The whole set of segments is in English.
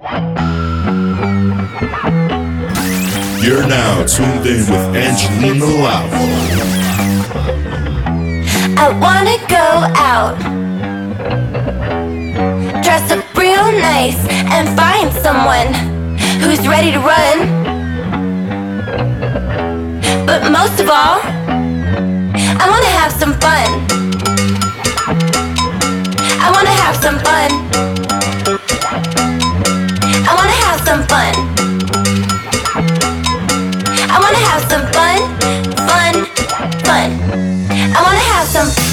You're now tuned in with Angelina Love. I wanna go out, dress up real nice, and find someone who's ready to run. But most of all, I wanna have some fun. I wanna have some fun. Some fun. I wanna have some fun, fun, fun. I wanna have some.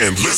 And listen.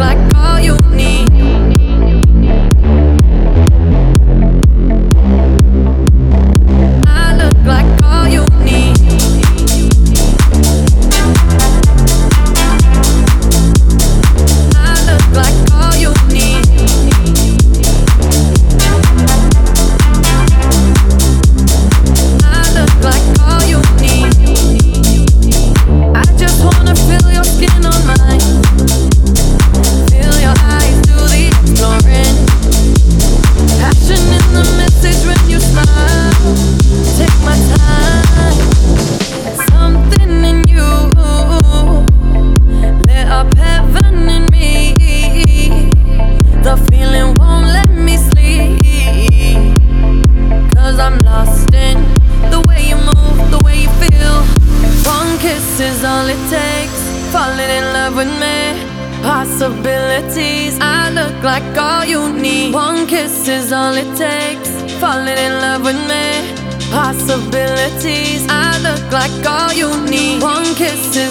Like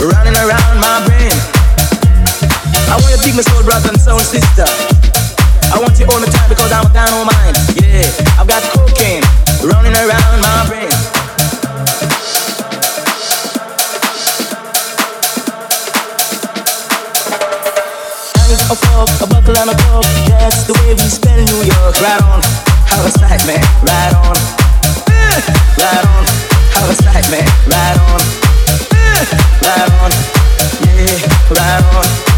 running around my brain. I want you to dig my soul, brother and soul sister. I want you all the time because I'm down on mine. Yeah, I've got cocaine running around my brain. a fork, a buckle and a cork. That's the way we spell New York. Right on, how a sight, man. Right on, eh. right on, how sight, man. Right on, eh. right on, yeah, right on.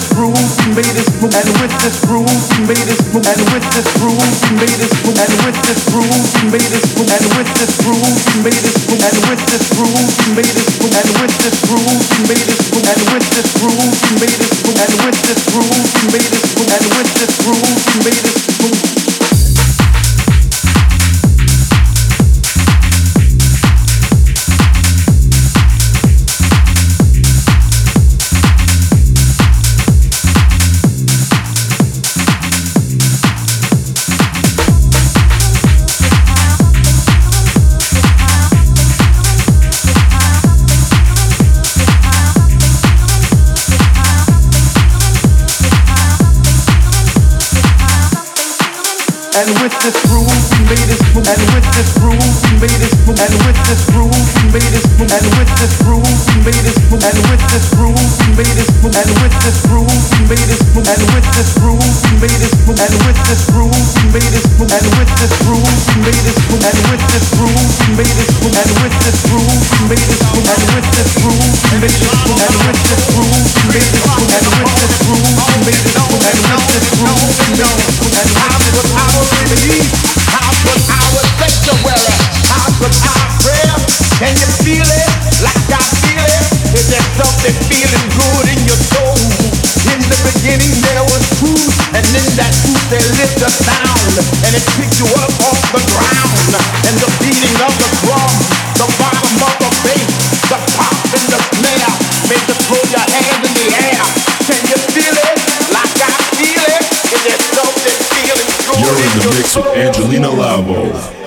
This groove, made this move. And with this groove, we made this move. And with this groove, we made this move. And with this groove, we made this move. And with this groove, we made this move. And with this groove, we made this move. And with this groove, we made this move. And with this groove, we made this move. And with this groove, we made this move. And with this groove, we made this move. And with this groove, we made move. And with this made move. And with this made move. And with this made move. And with this made move. And with this made move. And with this made move. And with this made move. And with this made move. And with this made move. And with this made move. And with this made move. Believe? How could our sanctuary? How could our prayer? Can you feel it like I feel it? Is there something feeling good in your soul? In the beginning there was truth, and in that truth there lived a sound, and it picked you up off the ground. And the beating of the drum, the bottom of the bass, the pop and the in the mix with? Angelina Lavo.